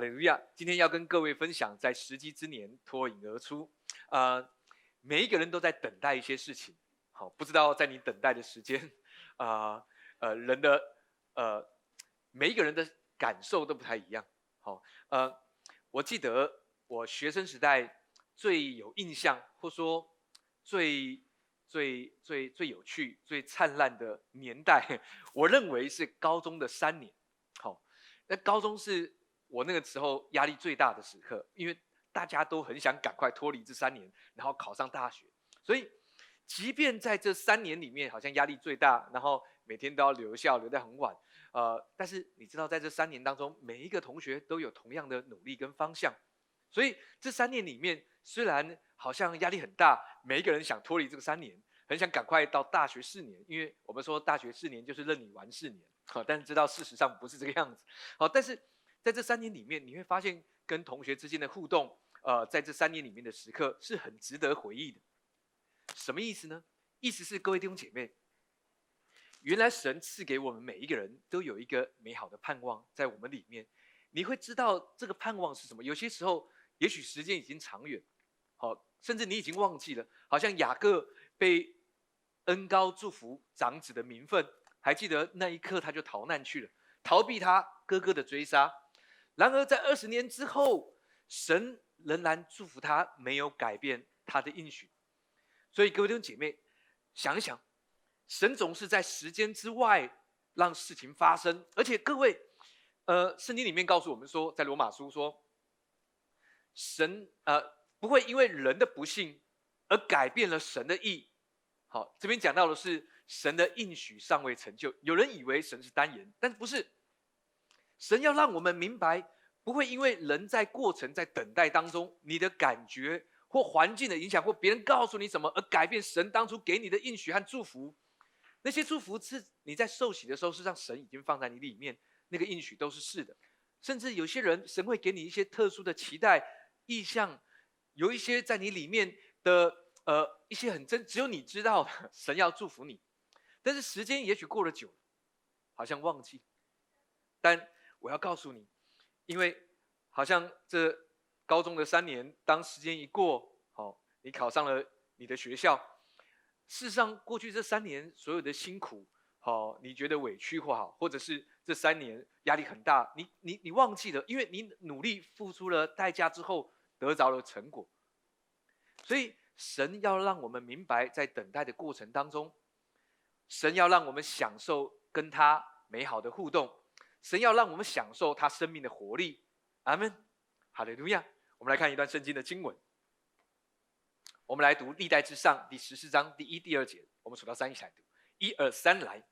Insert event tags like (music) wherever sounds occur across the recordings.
利路亚！今天要跟各位分享，在时机之年脱颖而出。呃，每一个人都在等待一些事情。好，不知道在你等待的时间，啊，呃，人的呃，每一个人的感受都不太一样。好，呃，我记得我学生时代最有印象，或说最最最最有趣、最灿烂的年代，(laughs) 我认为是高中的三年。好，那高中是我那个时候压力最大的时刻，因为大家都很想赶快脱离这三年，然后考上大学，所以。即便在这三年里面，好像压力最大，然后每天都要留校，留在很晚，呃，但是你知道，在这三年当中，每一个同学都有同样的努力跟方向，所以这三年里面，虽然好像压力很大，每一个人想脱离这个三年，很想赶快到大学四年，因为我们说大学四年就是任你玩四年，好，但是知道事实上不是这个样子，好，但是在这三年里面，你会发现跟同学之间的互动，呃，在这三年里面的时刻是很值得回忆的。什么意思呢？意思是各位弟兄姐妹，原来神赐给我们每一个人都有一个美好的盼望在我们里面。你会知道这个盼望是什么？有些时候，也许时间已经长远，好，甚至你已经忘记了。好像雅各被恩高祝福长子的名分，还记得那一刻他就逃难去了，逃避他哥哥的追杀。然而在二十年之后，神仍然祝福他，没有改变他的应许。所以各位弟兄姐妹，想一想，神总是在时间之外让事情发生，而且各位，呃，圣经里面告诉我们说，在罗马书说，神呃不会因为人的不幸而改变了神的意。好，这边讲到的是神的应许尚未成就。有人以为神是单言，但不是。神要让我们明白，不会因为人在过程在等待当中，你的感觉。或环境的影响，或别人告诉你什么，而改变神当初给你的应许和祝福。那些祝福是你在受洗的时候，是让神已经放在你里面，那个应许都是是的。甚至有些人，神会给你一些特殊的期待、意向，有一些在你里面的呃一些很真，只有你知道，神要祝福你。但是时间也许过了久了，好像忘记。但我要告诉你，因为好像这。高中的三年，当时间一过，好，你考上了你的学校。事实上，过去这三年所有的辛苦，好，你觉得委屈或好，或者是这三年压力很大，你你你忘记了，因为你努力付出了代价之后，得着了成果。所以，神要让我们明白，在等待的过程当中，神要让我们享受跟他美好的互动，神要让我们享受他生命的活力。阿门，哈利路亚。我们来看一段圣经的经文。我们来读《历代之上》第十四章第一、第二节。我们数到三一起来读：一二三，来！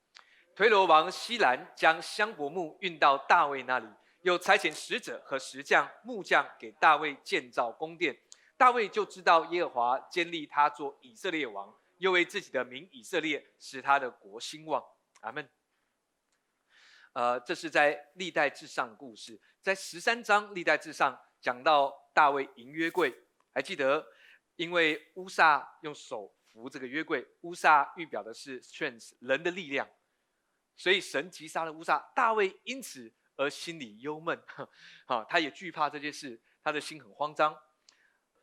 推罗王西兰将香柏木运到大卫那里，又差遣使者和石匠、木匠给大卫建造宫殿。大卫就知道耶和华建立他做以色列王，又为自己的名以色列使他的国兴旺。阿门。呃，这是在《历代至上》故事，在十三章《历代至上》讲到。大卫迎约柜，还记得？因为乌撒用手扶这个约柜，乌撒预表的是 strength 人的力量，所以神击杀了乌撒。大卫因此而心里忧闷，好，他也惧怕这件事，他的心很慌张。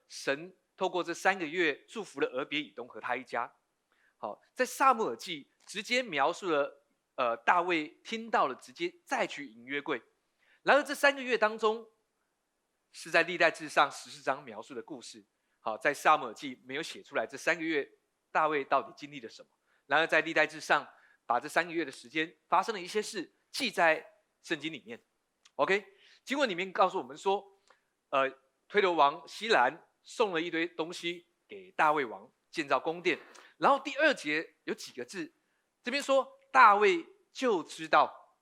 神透过这三个月祝福了俄别以东和他一家。好，在萨母尔记直接描述了，呃，大卫听到了，直接再去迎约柜。然而这三个月当中。是在历代志上十四章描述的故事。好，在萨母尔记没有写出来这三个月大卫到底经历了什么。然而在历代志上，把这三个月的时间发生了一些事记在圣经里面。OK，经文里面告诉我们说，呃，推罗王西兰送了一堆东西给大卫王建造宫殿。然后第二节有几个字，这边说大卫就知道，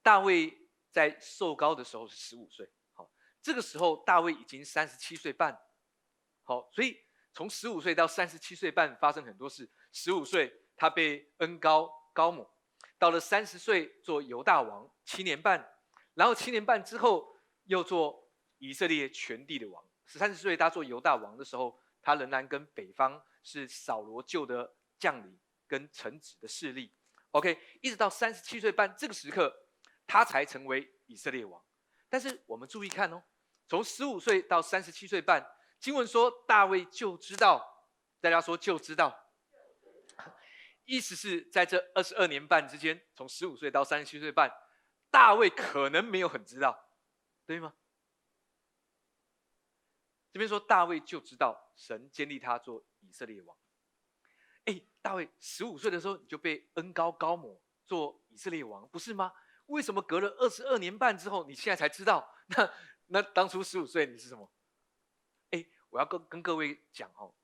大卫。在受高的时候是十五岁，好，这个时候大卫已经三十七岁半，好，所以从十五岁到三十七岁半发生很多事。十五岁他被恩高高某，到了三十岁做犹大王七年半，然后七年半之后又做以色列全地的王。十三十岁他做犹大王的时候，他仍然跟北方是扫罗旧的将领跟臣子的势力。OK，一直到三十七岁半这个时刻。他才成为以色列王。但是我们注意看哦，从十五岁到三十七岁半，经文说大卫就知道，大家说就知道，意思是在这二十二年半之间，从十五岁到三十七岁半，大卫可能没有很知道，对吗？这边说大卫就知道神建立他做以色列王。哎，大卫十五岁的时候你就被恩高高抹做以色列王，不是吗？为什么隔了二十二年半之后，你现在才知道？那那当初十五岁你是什么？哎，我要跟跟各位讲哦，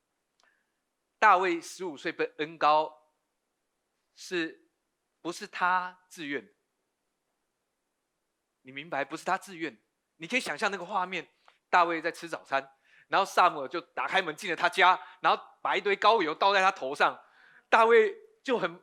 大卫十五岁被恩高，是不是他自愿？你明白？不是他自愿。你可以想象那个画面：大卫在吃早餐。然后萨姆就打开门进了他家，然后把一堆膏油倒在他头上。大卫就很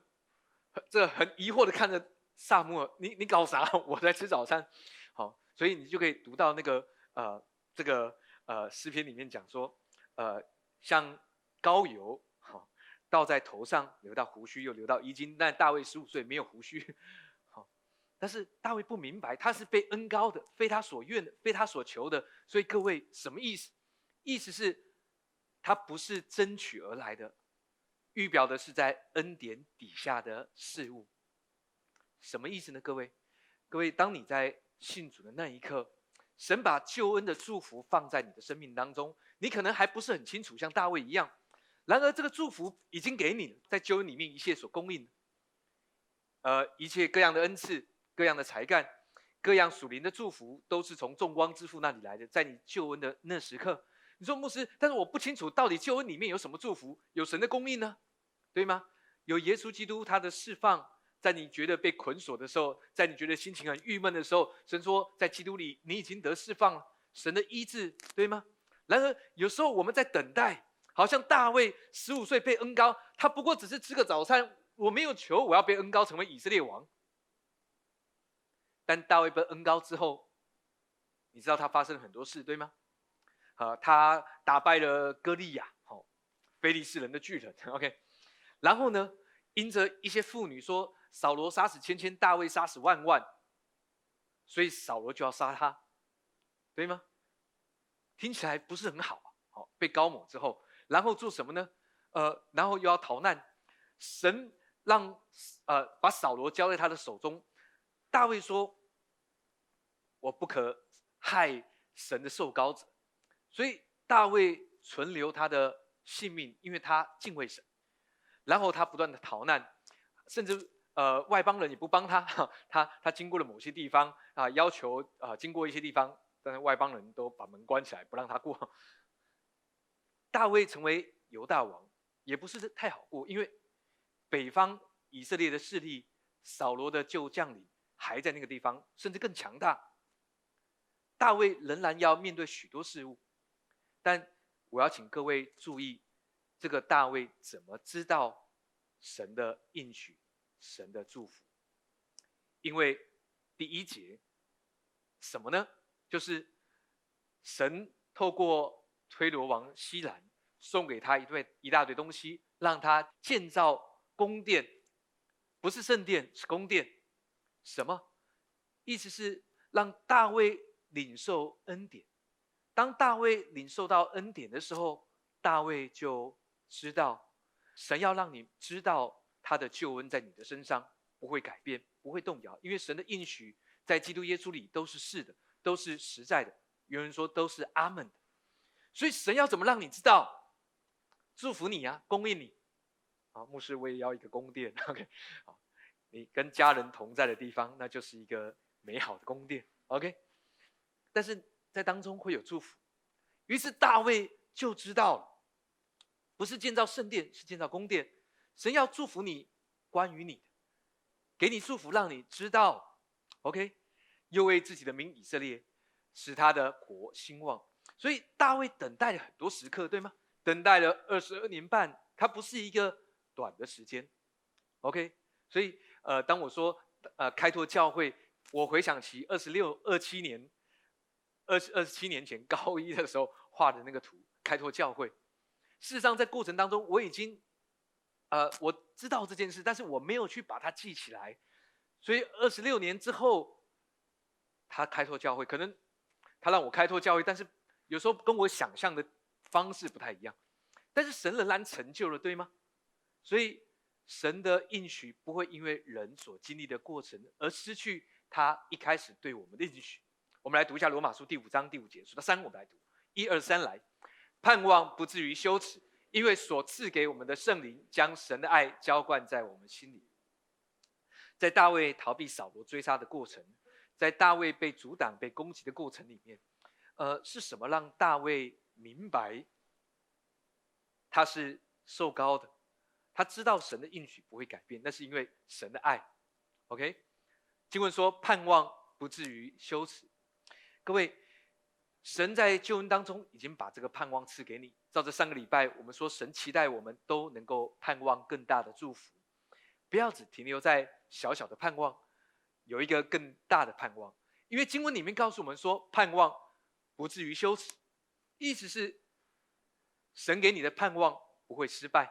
这很疑惑的看着萨姆尔，你你搞啥？我在吃早餐。好，所以你就可以读到那个呃这个呃诗篇里面讲说，呃像膏油好倒在头上，流到胡须又流到衣襟。但大卫十五岁没有胡须，好，但是大卫不明白，他是被恩高的，非他所愿的，非他所求的。所以各位什么意思？意思是，他不是争取而来的，预表的是在恩典底下的事物。什么意思呢？各位，各位，当你在信主的那一刻，神把救恩的祝福放在你的生命当中，你可能还不是很清楚，像大卫一样。然而，这个祝福已经给你在救恩里面一切所供应，呃，一切各样的恩赐、各样的才干、各样属灵的祝福，都是从众光之父那里来的。在你救恩的那时刻。你说牧师，但是我不清楚到底救恩里面有什么祝福，有神的供应呢，对吗？有耶稣基督他的释放，在你觉得被捆锁的时候，在你觉得心情很郁闷的时候，神说在基督里你已经得释放了，神的医治，对吗？然而有时候我们在等待，好像大卫十五岁被恩高，他不过只是吃个早餐，我没有求我要被恩高成为以色列王。但大卫被恩高之后，你知道他发生了很多事，对吗？啊，他打败了歌利亚，好，非利士人的巨人，OK。然后呢，因着一些妇女说扫罗杀死千千，大卫杀死万万，所以扫罗就要杀他，对吗？听起来不是很好啊，好被高抹之后，然后做什么呢？呃，然后又要逃难，神让呃把扫罗交在他的手中，大卫说：“我不可害神的受膏者。”所以大卫存留他的性命，因为他敬畏神。然后他不断的逃难，甚至呃外邦人也不帮他。(laughs) 他他经过了某些地方啊，要求啊经过一些地方，但是外邦人都把门关起来，不让他过。(laughs) 大卫成为犹大王，也不是太好过，因为北方以色列的势力，扫罗的旧将领还在那个地方，甚至更强大。大卫仍然要面对许多事物。但我要请各位注意，这个大卫怎么知道神的应许、神的祝福？因为第一节什么呢？就是神透过推罗王西兰送给他一堆一大堆东西，让他建造宫殿，不是圣殿，是宫殿。什么意思是让大卫领受恩典？当大卫领受到恩典的时候，大卫就知道，神要让你知道他的救恩在你的身上不会改变，不会动摇，因为神的应许在基督耶稣里都是是的，都是实在的。有人说都是阿门的，所以神要怎么让你知道？祝福你呀，供应你。啊，牧师，我也要一个宫殿。OK，好，你跟家人同在的地方，那就是一个美好的宫殿。OK，但是。在当中会有祝福，于是大卫就知道，不是建造圣殿，是建造宫殿。神要祝福你，关于你的，给你祝福，让你知道，OK，又为自己的名以色列，使他的国兴旺。所以大卫等待了很多时刻，对吗？等待了二十二年半，他不是一个短的时间，OK。所以呃，当我说呃开拓教会，我回想起二十六、二七年。二十二十七年前高一的时候画的那个图，开拓教会。事实上，在过程当中，我已经，呃，我知道这件事，但是我没有去把它记起来。所以二十六年之后，他开拓教会，可能他让我开拓教会，但是有时候跟我想象的方式不太一样。但是神仍然成就了，对吗？所以神的应许不会因为人所经历的过程而失去他一开始对我们的应许。我们来读一下罗马书第五章第五节，数到三，我们来读，一二三，来，盼望不至于羞耻，因为所赐给我们的圣灵将神的爱浇灌在我们心里。在大卫逃避扫罗追杀的过程，在大卫被阻挡、被攻击的过程里面，呃，是什么让大卫明白他是受高的？他知道神的应许不会改变，那是因为神的爱。OK，经文说盼望不至于羞耻。各位，神在救恩当中已经把这个盼望赐给你。照着上个礼拜我们说，神期待我们都能够盼望更大的祝福，不要只停留在。小小的盼望，有一个更大的盼望，因为经文里面告诉我们说，盼望不至于羞耻，意思是神给你的盼望不会失败。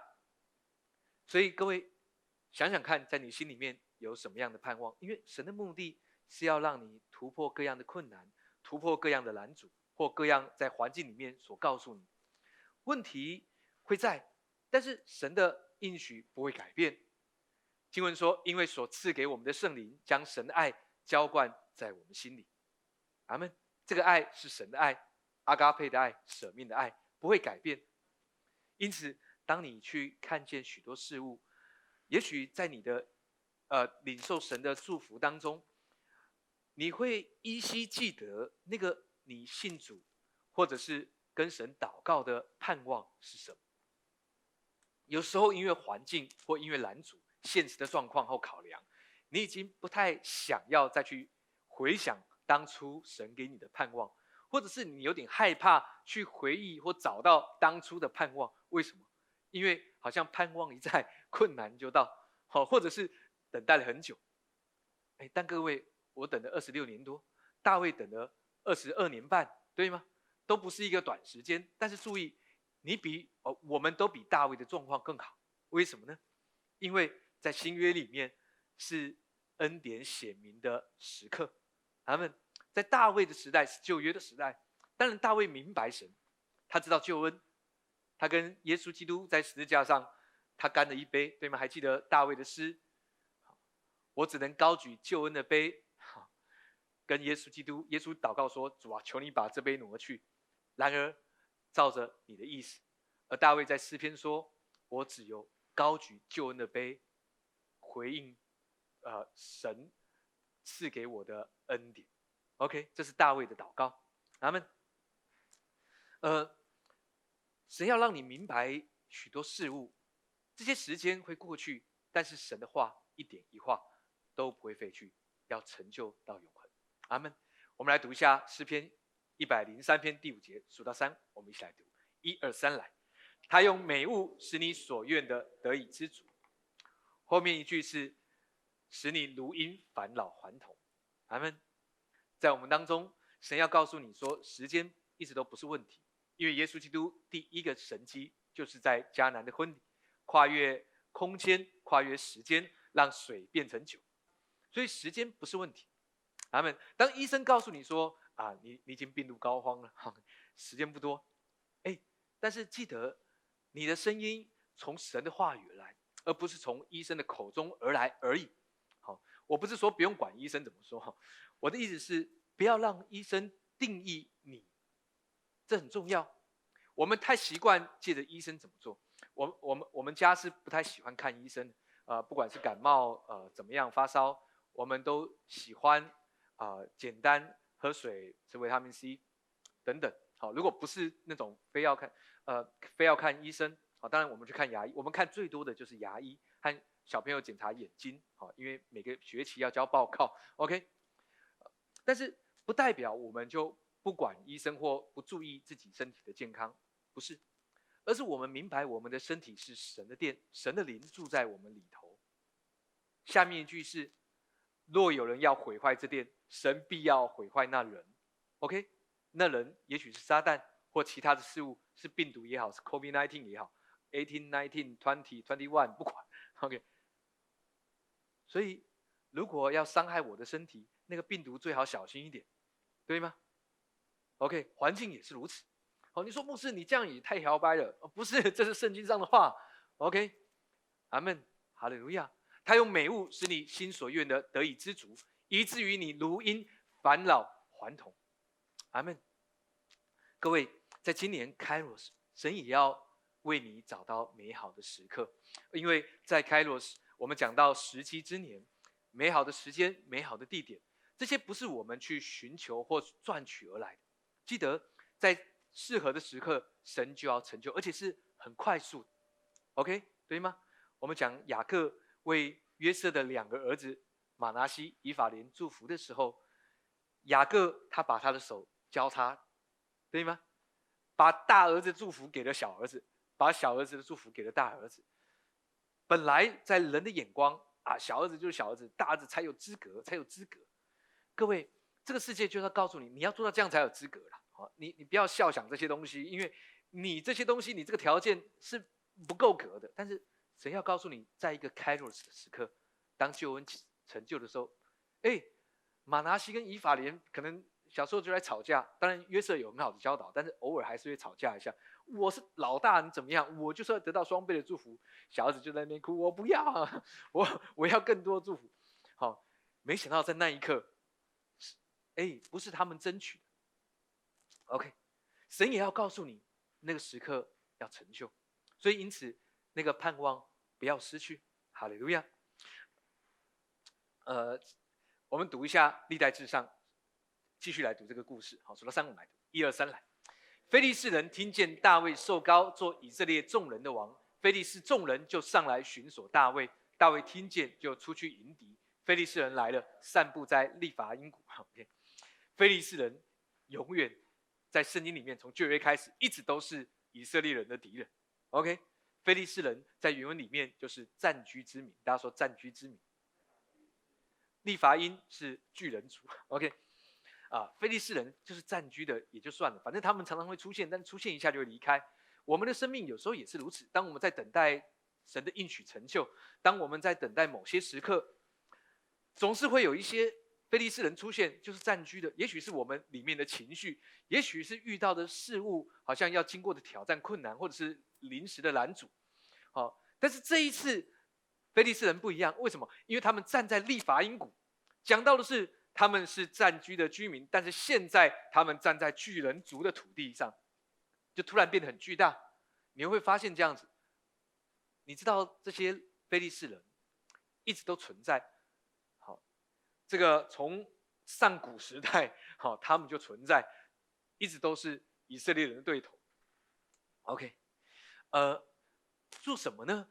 所以各位想想看，在你心里面有什么样的盼望？因为神的目的是要让你突破各样的困难，突破各样的拦阻，或各样在环境里面所告诉你问题会在，但是神的应许不会改变。经文说：“因为所赐给我们的圣灵，将神的爱浇灌在我们心里。”阿门。这个爱是神的爱，阿嘎佩的爱，舍命的爱，不会改变。因此，当你去看见许多事物，也许在你的呃领受神的祝福当中，你会依稀记得那个你信主，或者是跟神祷告的盼望是什么。有时候因为环境或因为拦阻。现实的状况后考量，你已经不太想要再去回想当初神给你的盼望，或者是你有点害怕去回忆或找到当初的盼望。为什么？因为好像盼望一在，困难就到，好，或者是等待了很久。哎，但各位，我等了二十六年多，大卫等了二十二年半，对吗？都不是一个短时间。但是注意，你比哦，我们都比大卫的状况更好。为什么呢？因为。在新约里面是恩典显明的时刻，他们在大卫的时代是旧约的时代。当然，大卫明白神，他知道救恩，他跟耶稣基督在十字架上，他干了一杯，对吗？还记得大卫的诗？我只能高举救恩的杯，跟耶稣基督，耶稣祷告说：“主啊，求你把这杯挪去。”然而，照着你的意思。而大卫在诗篇说：“我只有高举救恩的杯。”回应，呃，神赐给我的恩典。OK，这是大卫的祷告。他们，呃，神要让你明白许多事物，这些时间会过去，但是神的话一点一画都不会废去，要成就到永恒。阿门。我们来读一下诗篇一百零三篇第五节，数到三，我们一起来读。一二三，来。他用美物使你所愿的得以知足。后面一句是使你如因返老还童，阿门。在我们当中，神要告诉你说，时间一直都不是问题，因为耶稣基督第一个神迹就是在迦南的婚礼，跨越空间，跨越时间，让水变成酒，所以时间不是问题，阿门。当医生告诉你说啊，你你已经病入膏肓了，哈时间不多，哎，但是记得你的声音从神的话语来。而不是从医生的口中而来而已。好，我不是说不用管医生怎么说，我的意思是不要让医生定义你，这很重要。我们太习惯借着医生怎么做，我我们我们家是不太喜欢看医生，呃，不管是感冒呃怎么样发烧，我们都喜欢啊简单喝水吃维他命 C 等等。好，如果不是那种非要看呃非要看医生。好，当然我们去看牙医，我们看最多的就是牙医和小朋友检查眼睛。好，因为每个学期要交报告，OK。但是不代表我们就不管医生或不注意自己身体的健康，不是，而是我们明白我们的身体是神的殿，神的灵住在我们里头。下面一句是：若有人要毁坏这殿，神必要毁坏那人。OK，那人也许是撒旦或其他的事物，是病毒也好，是 COVID-19 也好。Eighteen, nineteen, twenty, twenty-one，不管，(laughs) OK。所以，如果要伤害我的身体，那个病毒最好小心一点，对吗？OK，环境也是如此。好，你说牧师，你这样也太摇摆了。不是，这是圣经上的话。OK，阿门，哈利路亚。他用美物使你心所愿的得以知足，以至于你如因返老还童。阿门。各位，在今年 Kairos，神也要为你找到美好的时刻，因为在 Kairos，我们讲到时机之年，美好的时间、美好的地点，这些不是我们去寻求或赚取而来的。记得在。适合的时刻，神就要成就，而且是很快速，OK，对吗？我们讲雅各为约瑟的两个儿子马拿西、以法莲祝福的时候，雅各他把他的手交叉，对吗？把大儿子祝福给了小儿子，把小儿子的祝福给了大儿子。本来在人的眼光啊，小儿子就是小儿子，大儿子才有资格，才有资格。各位，这个世界就是要告诉你，你要做到这样才有资格了。好，你你不要笑想这些东西，因为你这些东西，你这个条件是不够格的。但是神要告诉你，在一个开若的时刻，当救恩成就的时候，哎，马拿西跟以法莲可能小时候就来吵架，当然约瑟有很好的教导，但是偶尔还是会吵架一下。我是老大，你怎么样？我就是要得到双倍的祝福。小儿子就在那边哭，我不要，(laughs) 我我要更多祝福。好，没想到在那一刻，哎，不是他们争取的。OK，神也要告诉你，那个时刻要成就，所以因此那个盼望不要失去。哈利路亚。呃，我们读一下历代至上，继续来读这个故事。好，数到三我们来读，一二三来。菲利士人听见大卫受高做以色列众人的王，菲利士众人就上来寻索大卫。大卫听见就出去迎敌。菲利士人来了，散布在利法因谷。OK，菲利士人永远。在圣经里面，从旧约开始，一直都是以色列人的敌人。OK，菲利士人在原文里面就是暂居之民。大家说暂居之民，利伐因是巨人族。(laughs) OK，啊，菲利士人就是暂居的，也就算了，反正他们常常会出现，但出现一下就会离开。我们的生命有时候也是如此。当我们在等待神的应许成就，当我们在等待某些时刻，总是会有一些。菲利斯人出现就是暂居的，也许是我们里面的情绪，也许是遇到的事物，好像要经过的挑战困难，或者是临时的拦阻。好，但是这一次菲利斯人不一样，为什么？因为他们站在利法因谷，讲到的是他们是占据的居民，但是现在他们站在巨人族的土地上，就突然变得很巨大。你会发现这样子，你知道这些菲利士人一直都存在。好这个从上古时代，好，他们就存在，一直都是以色列人的对头。OK，呃，做什么呢？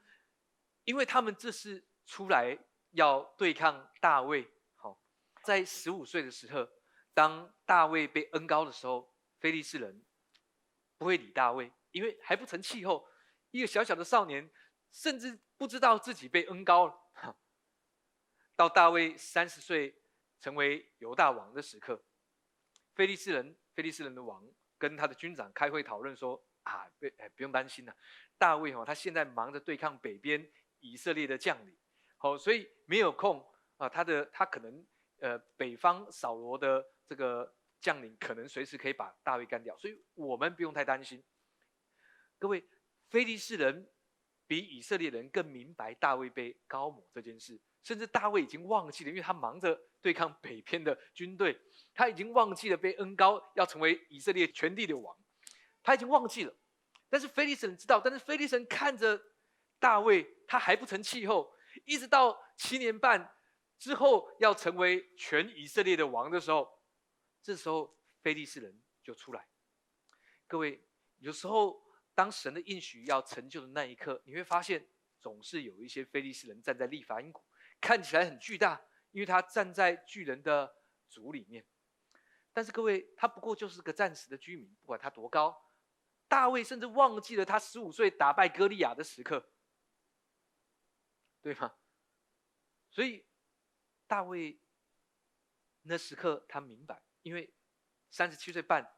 因为他们这是出来要对抗大卫。好，在十五岁的时候，当大卫被恩高的时候，非利士人不会理大卫，因为还不成气候。一个小小的少年，甚至不知道自己被恩高了。到大卫三十岁成为犹大王的时刻，菲利斯人，菲利斯人的王跟他的军长开会讨论说：“啊，不，哎，不用担心了，大卫哦，他现在忙着对抗北边以色列的将领，好，所以没有空啊。他的他可能呃，北方扫罗的这个将领可能随时可以把大卫干掉，所以我们不用太担心。各位，菲利斯人比以色列人更明白大卫被高抹这件事。”甚至大卫已经忘记了，因为他忙着对抗北边的军队，他已经忘记了被恩高要成为以色列全地的王，他已经忘记了。但是菲利斯人知道，但是菲利斯人看着大卫，他还不成气候，一直到七年半之后要成为全以色列的王的时候，这时候菲利斯人就出来。各位，有时候当神的应许要成就的那一刻，你会发现总是有一些菲利斯人站在利法因谷。看起来很巨大，因为他站在巨人的族里面。但是各位，他不过就是个暂时的居民，不管他多高。大卫甚至忘记了他十五岁打败歌利亚的时刻，对吗？所以大卫那时刻他明白，因为三十七岁半，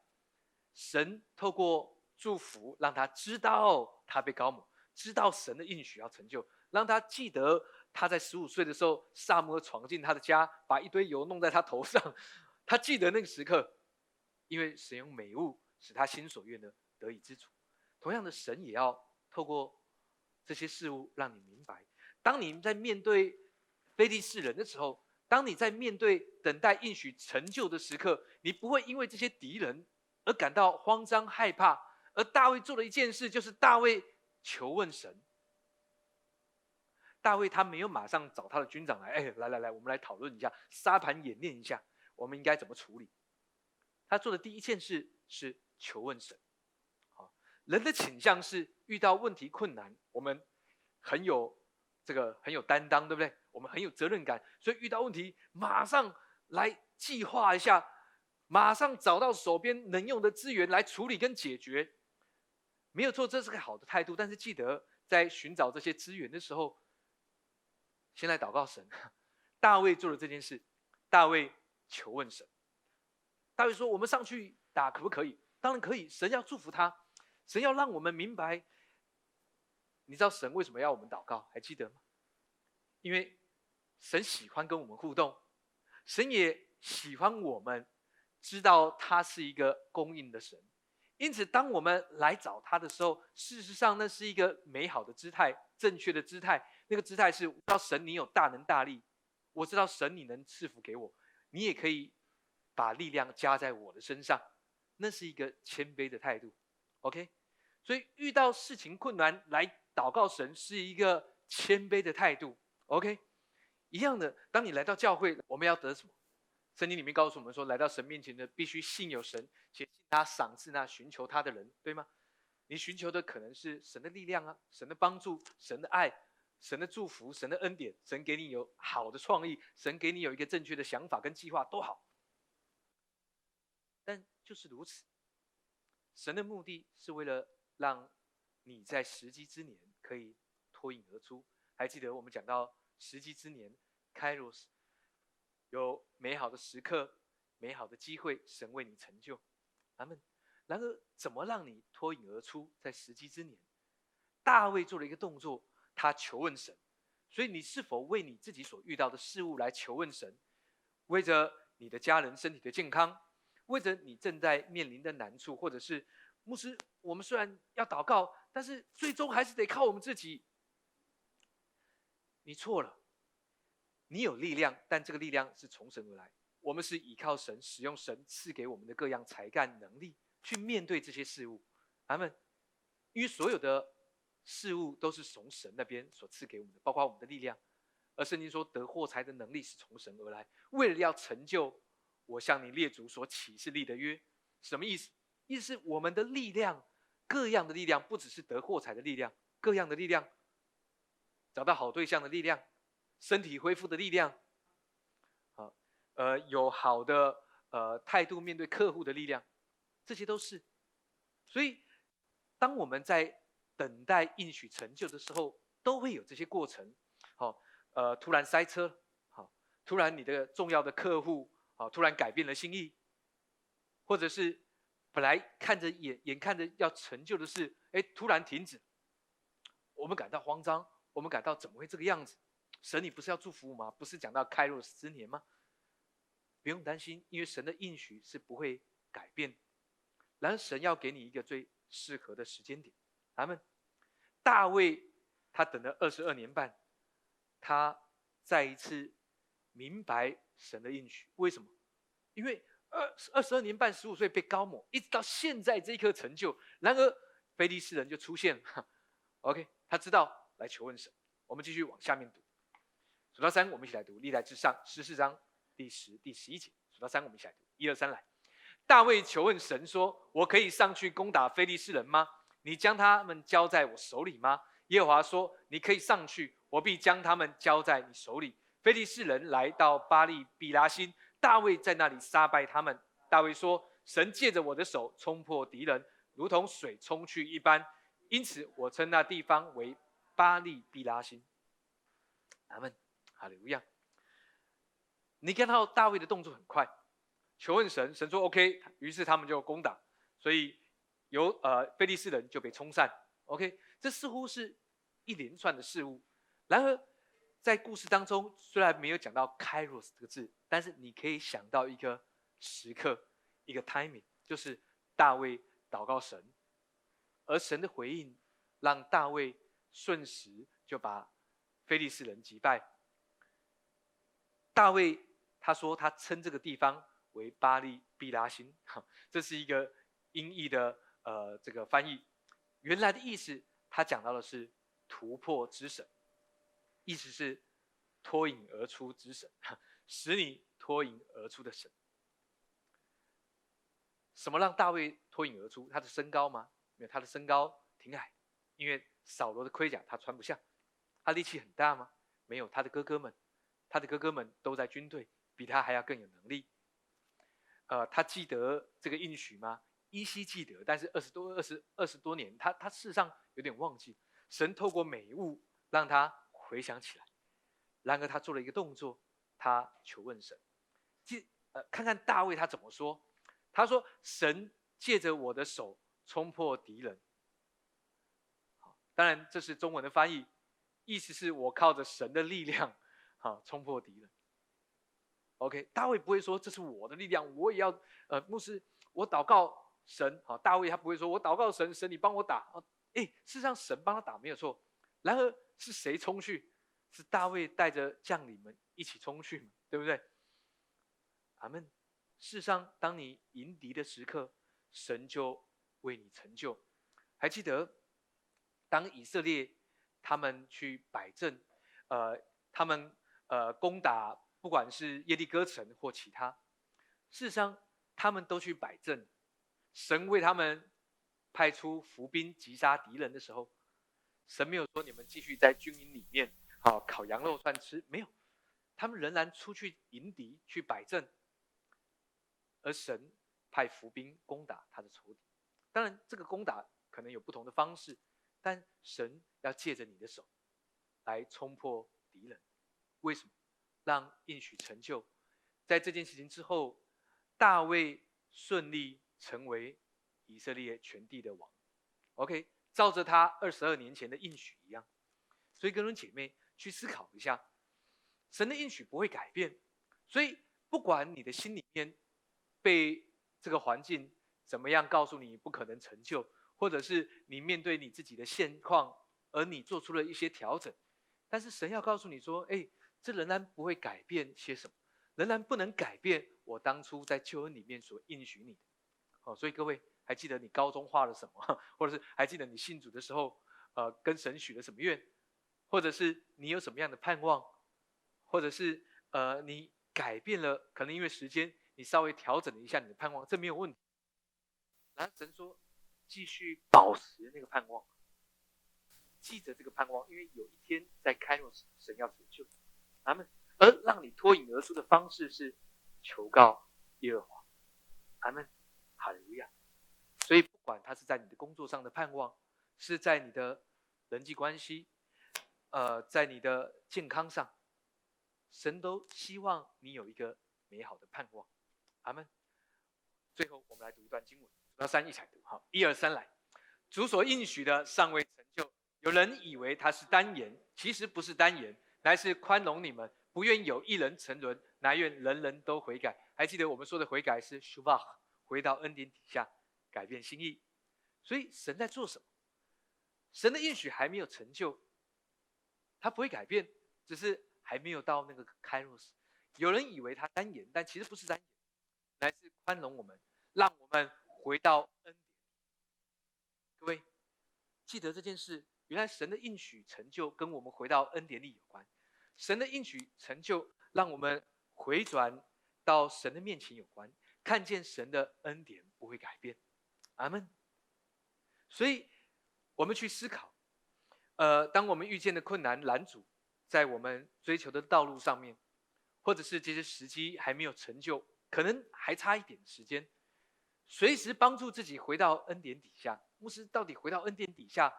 神透过祝福让他知道他被高某，知道神的应许要成就，让他记得。他在十五岁的时候，萨摩闯进他的家，把一堆油弄在他头上。(laughs) 他记得那个时刻，因为神用美物使他心所愿的得以知足。同样的，神也要透过这些事物让你明白：当你在面对非利士人的时候，当你在面对等待应许成就的时刻，你不会因为这些敌人而感到慌张害怕。而大卫做了一件事，就是大卫求问神。大卫他没有马上找他的军长来，哎，来来来，我们来讨论一下，沙盘演练一下，我们应该怎么处理。他做的第一件事是求问神。人的倾向是遇到问题困难，我们很有这个很有担当，对不对？我们很有责任感，所以遇到问题马上来计划一下，马上找到手边能用的资源来处理跟解决。没有错，这是个好的态度。但是记得，在寻找这些资源的时候，先来祷告神。大卫做了这件事，大卫求问神。大卫说：“我们上去打可不可以？”当然可以。神要祝福他，神要让我们明白。你知道神为什么要我们祷告？还记得吗？因为神喜欢跟我们互动，神也喜欢我们知道他是一个供应的神。因此，当我们来找他的时候，事实上那是一个美好的姿态，正确的姿态。那个姿态是：知道神你有大能大力，我知道神你能赐福给我，你也可以把力量加在我的身上。那是一个谦卑的态度。OK，所以遇到事情困难来祷告神，是一个谦卑的态度。OK，一样的，当你来到教会，我们要得什么？圣经里面告诉我们说，来到神面前的必须信有神，且信他赏赐那寻求他的人，对吗？你寻求的可能是神的力量啊，神的帮助，神的爱，神的祝福，神的恩典，神给你有好的创意，神给你有一个正确的想法跟计划都好。但就是如此，神的目的是为了让你在时机之年可以脱颖而出。还记得我们讲到时机之年，Kairos。有美好的时刻，美好的机会，神为你成就，阿门。然而，怎么让你脱颖而出？在时机之年，大卫做了一个动作，他求问神。所以，你是否为你自己所遇到的事物来求问神？为着你的家人身体的健康，为着你正在面临的难处，或者是牧师，我们虽然要祷告，但是最终还是得靠我们自己。你错了。你有力量，但这个力量是从神而来。我们是依靠神，使用神赐给我们的各样才干能力去面对这些事物。阿们，因为所有的事物都是从神那边所赐给我们的，包括我们的力量。而圣经说得货财的能力是从神而来，为了要成就我向你列祖所启示立的约。什么意思？意思是我们的力量，各样的力量，不只是得货财的力量，各样的力量，找到好对象的力量。身体恢复的力量，好，呃，有好的呃态度面对客户的力量，这些都是。所以，当我们在等待应许成就的时候，都会有这些过程。好，呃，突然塞车，好，突然你的重要的客户，好，突然改变了心意，或者是本来看着眼眼看着要成就的事，哎，突然停止，我们感到慌张，我们感到怎么会这个样子？神，你不是要祝福我吗？不是讲到开若之年吗？不用担心，因为神的应许是不会改变。然而，神要给你一个最适合的时间点。他们大卫他等了二十二年半，他再一次明白神的应许。为什么？因为二二十二年半，十五岁被高抹，一直到现在这一刻成就。然而，非利士人就出现了。OK，他知道来求问神。我们继续往下面读。数到三，我们一起来读《历代至上》十四章第十、第十一节。数到三，我们一起来读。一二三，来。大卫求问神说：“我可以上去攻打非利士人吗？你将他们交在我手里吗？”耶和华说：“你可以上去，我必将他们交在你手里。”非利士人来到巴利比拉辛，大卫在那里杀败他们。大卫说：“神借着我的手冲破敌人，如同水冲去一般，因此我称那地方为巴利比拉星。”阿门。哈利路亚！你看到大卫的动作很快，求问神，神说 OK，于是他们就攻打，所以由呃菲利斯人就被冲散。OK，这似乎是一连串的事物。然而在故事当中虽然没有讲到 Kairos 这个字，但是你可以想到一个时刻，一个 timing，就是大卫祷告神，而神的回应让大卫瞬时就把非利士人击败。大卫他说他称这个地方为巴利毕拉星，哈，这是一个音译的呃这个翻译，原来的意思他讲到的是突破之神，意思是脱颖而出之神，(laughs) 使你脱颖而出的神。什么让大卫脱颖而出？他的身高吗？没有，他的身高挺矮，因为扫罗的盔甲他穿不下。他力气很大吗？没有，他的哥哥们。他的哥哥们都在军队，比他还要更有能力。呃，他记得这个应许吗？依稀记得，但是二十多、二十二十多年，他他事实上有点忘记。神透过美物让他回想起来。然而他做了一个动作，他求问神。记呃，看看大卫他怎么说。他说：“神借着我的手冲破敌人。”好，当然这是中文的翻译，意思是我靠着神的力量。好，冲破敌人。OK，大卫不会说这是我的力量，我也要呃，牧师，我祷告神。好，大卫他不会说，我祷告神，神你帮我打。啊，哎，事实上神帮他打没有错。然而是谁冲去？是大卫带着将领们一起冲去嘛？对不对？阿门。事实上，当你迎敌的时刻，神就为你成就。还记得，当以色列他们去摆阵，呃，他们。呃，攻打不管是耶利哥城或其他，事实上他们都去摆阵。神为他们派出伏兵击杀敌人的时候，神没有说你们继续在军营里面好烤羊肉串吃，没有，他们仍然出去迎敌去摆阵，而神派伏兵攻打他的仇敌。当然，这个攻打可能有不同的方式，但神要借着你的手来冲破敌人。为什么让应许成就？在这件事情之后，大卫顺利成为以色列全地的王。OK，照着他二十二年前的应许一样。所以，各位姐妹去思考一下，神的应许不会改变。所以，不管你的心里面被这个环境怎么样告诉你不可能成就，或者是你面对你自己的现况，而你做出了一些调整，但是神要告诉你说：“哎。”这仍然不会改变些什么，仍然不能改变我当初在救恩里面所应许你的。哦，所以各位还记得你高中画了什么，(laughs) 或者是还记得你信主的时候，呃，跟神许了什么愿，或者是你有什么样的盼望，或者是呃，你改变了，可能因为时间，你稍微调整了一下你的盼望，这没有问题。然后神说，继续保持那个盼望，记着这个盼望，因为有一天在开罗神要成就。他们，而让你脱颖而出的方式是求告耶和华。阿门，哈利路亚。所以，不管他是在你的工作上的盼望，是在你的人际关系，呃，在你的健康上，神都希望你有一个美好的盼望。阿门。最后，我们来读一段经文，数到三一起读。好，一二三来。主所应许的尚未成就，有人以为他是单言，其实不是单言。乃是宽容你们，不愿有一人沉沦，乃愿人人都悔改。还记得我们说的悔改是 shuvah，回到恩典底下，改变心意。所以神在做什么？神的应许还没有成就，他不会改变，只是还没有到那个开路时。有人以为他单言，但其实不是单言，乃是宽容我们，让我们回到恩典。各位记得这件事，原来神的应许成就跟我们回到恩典里有关。神的应许成就，让我们回转到神的面前有关，看见神的恩典不会改变，阿门。所以，我们去思考，呃，当我们遇见的困难拦阻在我们追求的道路上面，或者是这些时机还没有成就，可能还差一点时间，随时帮助自己回到恩典底下。牧师到底回到恩典底下，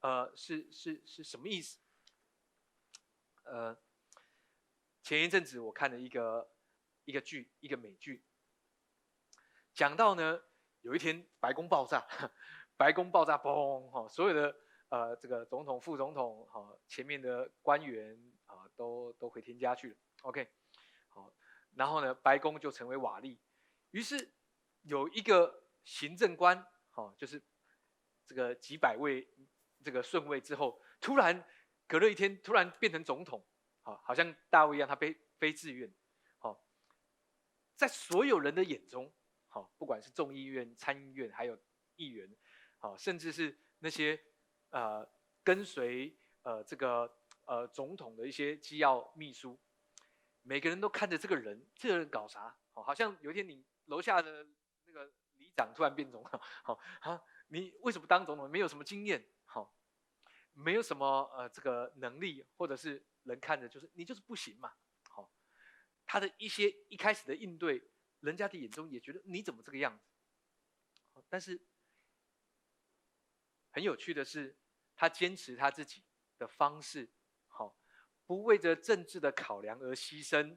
呃，是是是什么意思？呃。前一阵子我看了一个一个剧，一个美剧，讲到呢，有一天白宫爆炸，(laughs) 白宫爆炸，嘣哈，所有的呃这个总统、副总统哈，前面的官员啊，都都回天家去了。OK，好，然后呢，白宫就成为瓦砾。于是有一个行政官，哈，就是这个几百位这个顺位之后，突然隔了一天，突然变成总统，好，好像大卫一样，他非非自愿，好，在所有人的眼中，好，不管是众议院、参议院，还有议员，好，甚至是那些呃跟随呃这个呃总统的一些机要秘书，每个人都看着这个人，这个人搞啥？好，好像有一天你楼下的那个里长突然变总统，好啊，你为什么当总统？没有什么经验，好，没有什么呃这个能力，或者是人看着就是你就是不行嘛，好，他的一些一开始的应对，人家的眼中也觉得你怎么这个样子，但是。很有趣的是，他坚持他自己的方式，好，不为着政治的考量而牺牲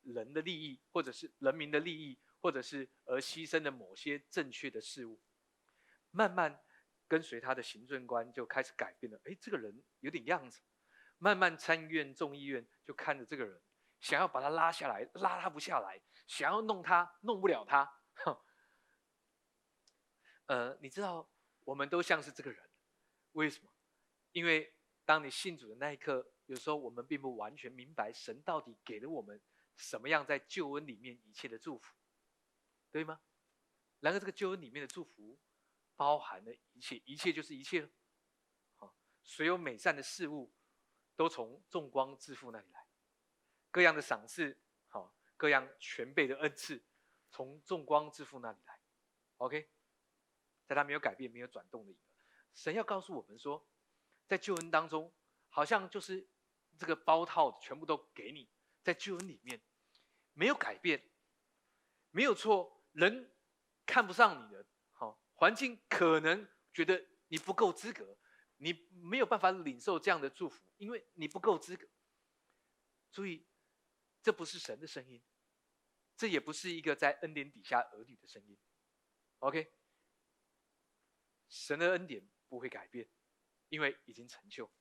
人的利益，或者是人民的利益，或者是而牺牲的某些正确的事物。慢慢跟随他的行政官就开始改变了。哎，这个人有点样子。慢慢参议院、众议院就看着这个人，想要把他拉下来，拉他不下来，想要弄他，弄不了他。呃，你知道？我们都像是这个人，为什么？因为当你信主的那一刻，有时候我们并不完全明白神到底给了我们什么样在救恩里面一切的祝福，对吗？然而这个救恩里面的祝福包含了一切，一切就是一切了。好，所有美善的事物都从众光之父那里来，各样的赏赐，好，各样全备的恩赐，从众光之父那里来。OK。在他没有改变、没有转动的一个神要告诉我们说，在救恩当中，好像就是这个包套全部都给你，在救恩里面没有改变，没有错，人看不上你的，好环境可能觉得你不够资格，你没有办法领受这样的祝福，因为你不够资格。注意，这不是神的声音，这也不是一个在恩典底下儿女的声音。OK。神的恩典不会改变，因为已经成就。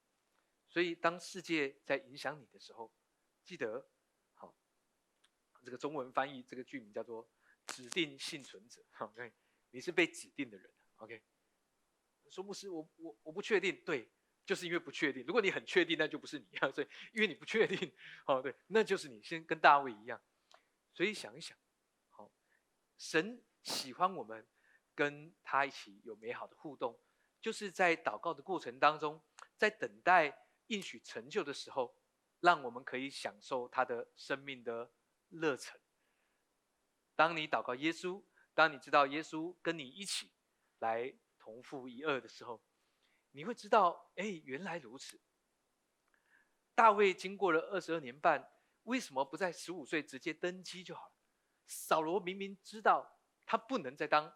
所以当世界在影响你的时候，记得，好，这个中文翻译这个剧名叫做“指定幸存者”。(laughs) OK，你是被指定的人。OK，说牧师，我我我不确定。对，就是因为不确定。如果你很确定，那就不是你啊。所以因为你不确定，哦，对，那就是你先跟大卫一样。所以想一想，好，神喜欢我们。跟他一起有美好的互动，就是在祷告的过程当中，在等待应许成就的时候，让我们可以享受他的生命的热忱。当你祷告耶稣，当你知道耶稣跟你一起来同负一二的时候，你会知道，哎，原来如此。大卫经过了二十二年半，为什么不在十五岁直接登基就好了？扫罗明明知道他不能再当。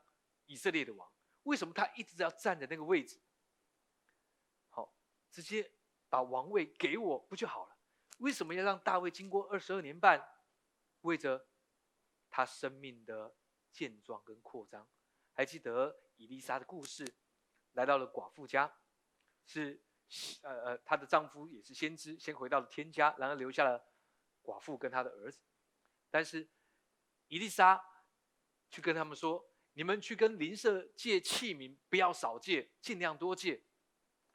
以色列的王，为什么他一直要站在那个位置？好，直接把王位给我不就好了？为什么要让大卫经过二十二年半，为着他生命的健壮跟扩张？还记得以丽莎的故事，来到了寡妇家，是呃呃，她的丈夫也是先知，先回到了天家，然后留下了寡妇跟他的儿子。但是伊丽莎去跟他们说。你们去跟邻舍借器皿，不要少借，尽量多借。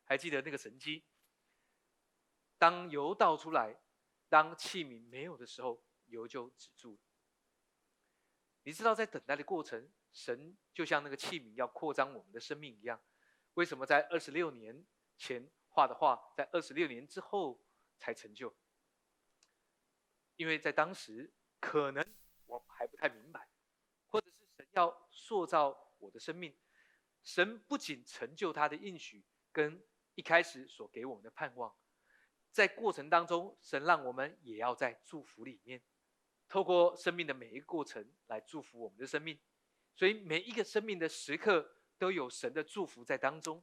还记得那个神机？当油倒出来，当器皿没有的时候，油就止住了。你知道，在等待的过程，神就像那个器皿要扩张我们的生命一样。为什么在二十六年前画的画，在二十六年之后才成就？因为在当时，可能我还不太明白。或者是神要塑造我的生命，神不仅成就他的应许跟一开始所给我们的盼望，在过程当中，神让我们也要在祝福里面，透过生命的每一个过程来祝福我们的生命，所以每一个生命的时刻都有神的祝福在当中，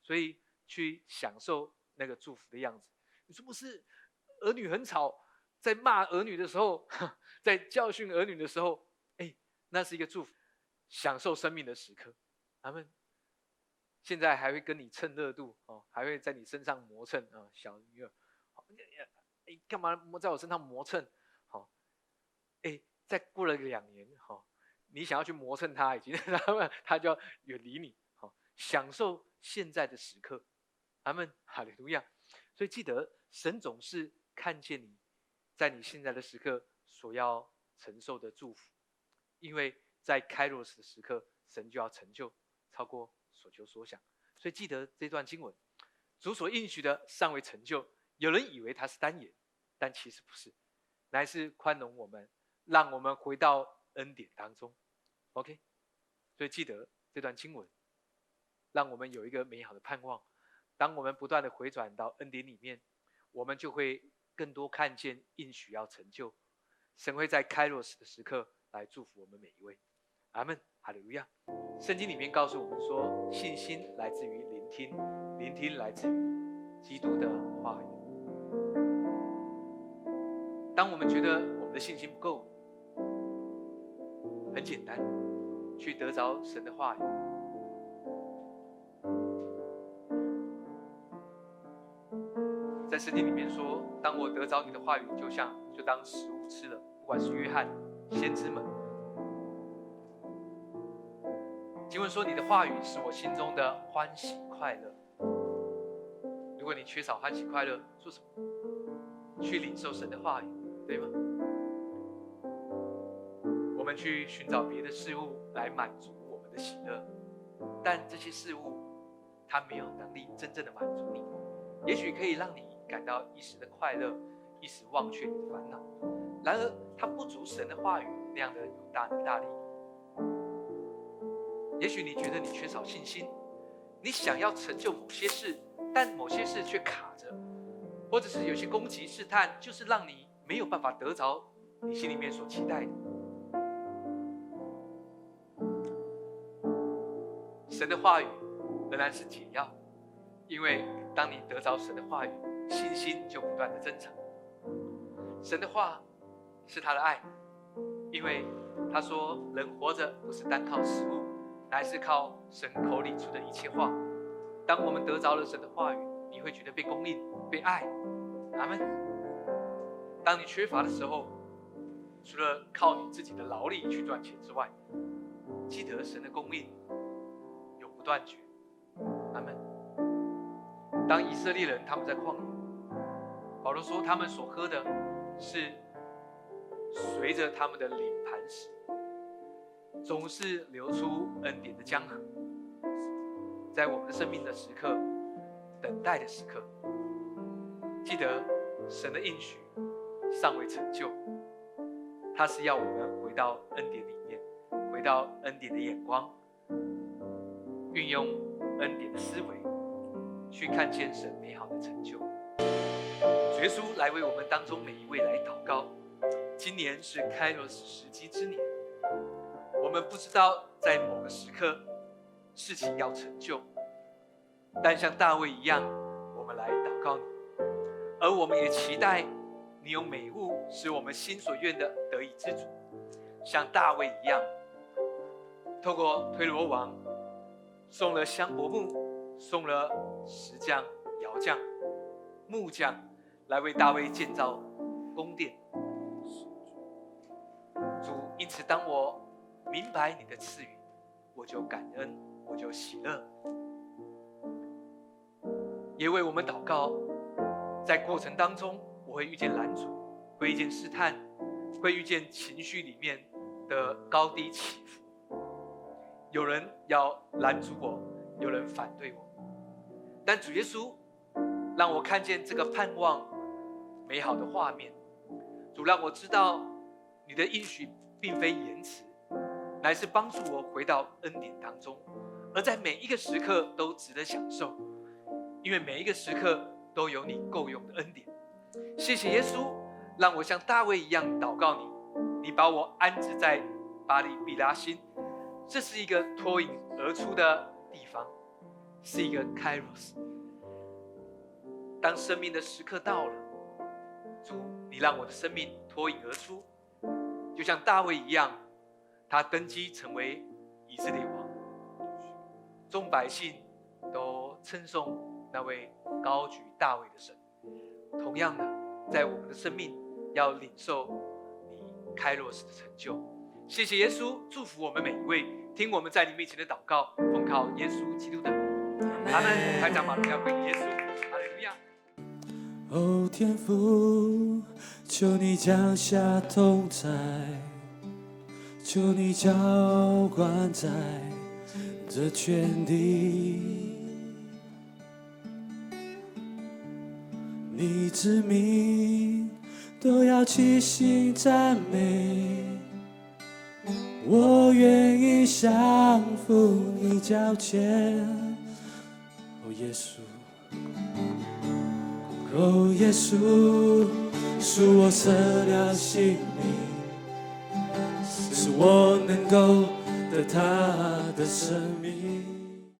所以去享受那个祝福的样子。你说不是？儿女很吵，在骂儿女的时候，(laughs) 在教训儿女的时候。哎那是一个祝福，享受生命的时刻。他们现在还会跟你蹭热度哦，还会在你身上磨蹭啊，小女儿，哎，干嘛磨在我身上磨蹭？好，哎，再过了两年，哈，你想要去磨蹭他，已经他 (laughs) 们他就要远离你，好，享受现在的时刻。阿门，哈利路亚。所以记得，神总是看见你在你现在的时刻所要承受的祝福，因为在开罗斯的时刻，神就要成就超过所求所想。所以记得这段经文，主所应许的尚未成就。有人以为他是单言，但其实不是，乃是宽容我们，让我们回到恩典当中。OK，所以记得这段经文，让我们有一个美好的盼望。当我们不断的回转到恩典里面，我们就会更多看见应许要成就。神会在开罗时的时刻来祝福我们每一位。阿门，哈利路亚。圣经里面告诉我们说，信心来自于聆听，聆听来自于基督的话语。当我们觉得我们的信心不够，很简单，去得着神的话语。在圣经里面说，当我得着你的话语，就像就当食物吃了。不管是约翰、先知们，经文说你的话语是我心中的欢喜快乐。如果你缺少欢喜快乐，做什么？去领受神的话语，对吗？我们去寻找别的事物来满足我们的喜乐，但这些事物它没有能力真正的满足你，也许可以让你。感到一时的快乐，一时忘却你的烦恼。然而，它不足神的话语那样的有大能大力。也许你觉得你缺少信心，你想要成就某些事，但某些事却卡着，或者是有些攻击试探，就是让你没有办法得着你心里面所期待的。神的话语仍然是解药，因为当你得着神的话语。信心就不断的增长。神的话是他的爱，因为他说人活着不是单靠食物，乃是靠神口里出的一切话。当我们得着了神的话语，你会觉得被供应、被爱。阿门。当你缺乏的时候，除了靠你自己的劳力去赚钱之外，记得神的供应永不断绝。阿门。当以色列人他们在旷野。保罗说：“他们所喝的，是随着他们的脸盘时，总是流出恩典的江河。在我们生命的时刻，等待的时刻，记得神的应许尚未成就，他是要我们回到恩典里面，回到恩典的眼光，运用恩典的思维，去看见神美好的成就。”耶稣来为我们当中每一位来祷告。今年是开罗斯时机之年，我们不知道在某个时刻事情要成就，但像大卫一样，我们来祷告你，而我们也期待你用美物使我们心所愿的得以知足，像大卫一样，透过推罗王送了香柏木，送了石匠、窑匠、木匠。来为大卫建造宫殿，主，因此当我明白你的赐予，我就感恩，我就喜乐，也为我们祷告。在过程当中，我会遇见拦阻，会遇见试探，会遇见情绪里面的高低起伏。有人要拦阻我，有人反对我，但主耶稣让我看见这个盼望。美好的画面，主让我知道，你的应许并非言辞，乃是帮助我回到恩典当中，而在每一个时刻都值得享受，因为每一个时刻都有你够用的恩典。谢谢耶稣，让我像大卫一样祷告你，你把我安置在巴黎比拉辛，这是一个脱颖而出的地方，是一个 Kairos。当生命的时刻到了。主，你让我的生命脱颖而出，就像大卫一样，他登基成为以色列王，众百姓都称颂那位高举大卫的神。同样的，在我们的生命要领受你开罗时的成就。谢谢耶稣，祝福我们每一位，听我们在你面前的祷告，奉靠耶稣基督的名，阿门。开讲马龙要归耶稣。哦，天父，求你降下同在，求你浇灌在这全地。你之名都要齐心赞美，我愿意降服你脚前。哦，耶稣。哦，耶稣，是我舍掉性命，使我能够得他的生命。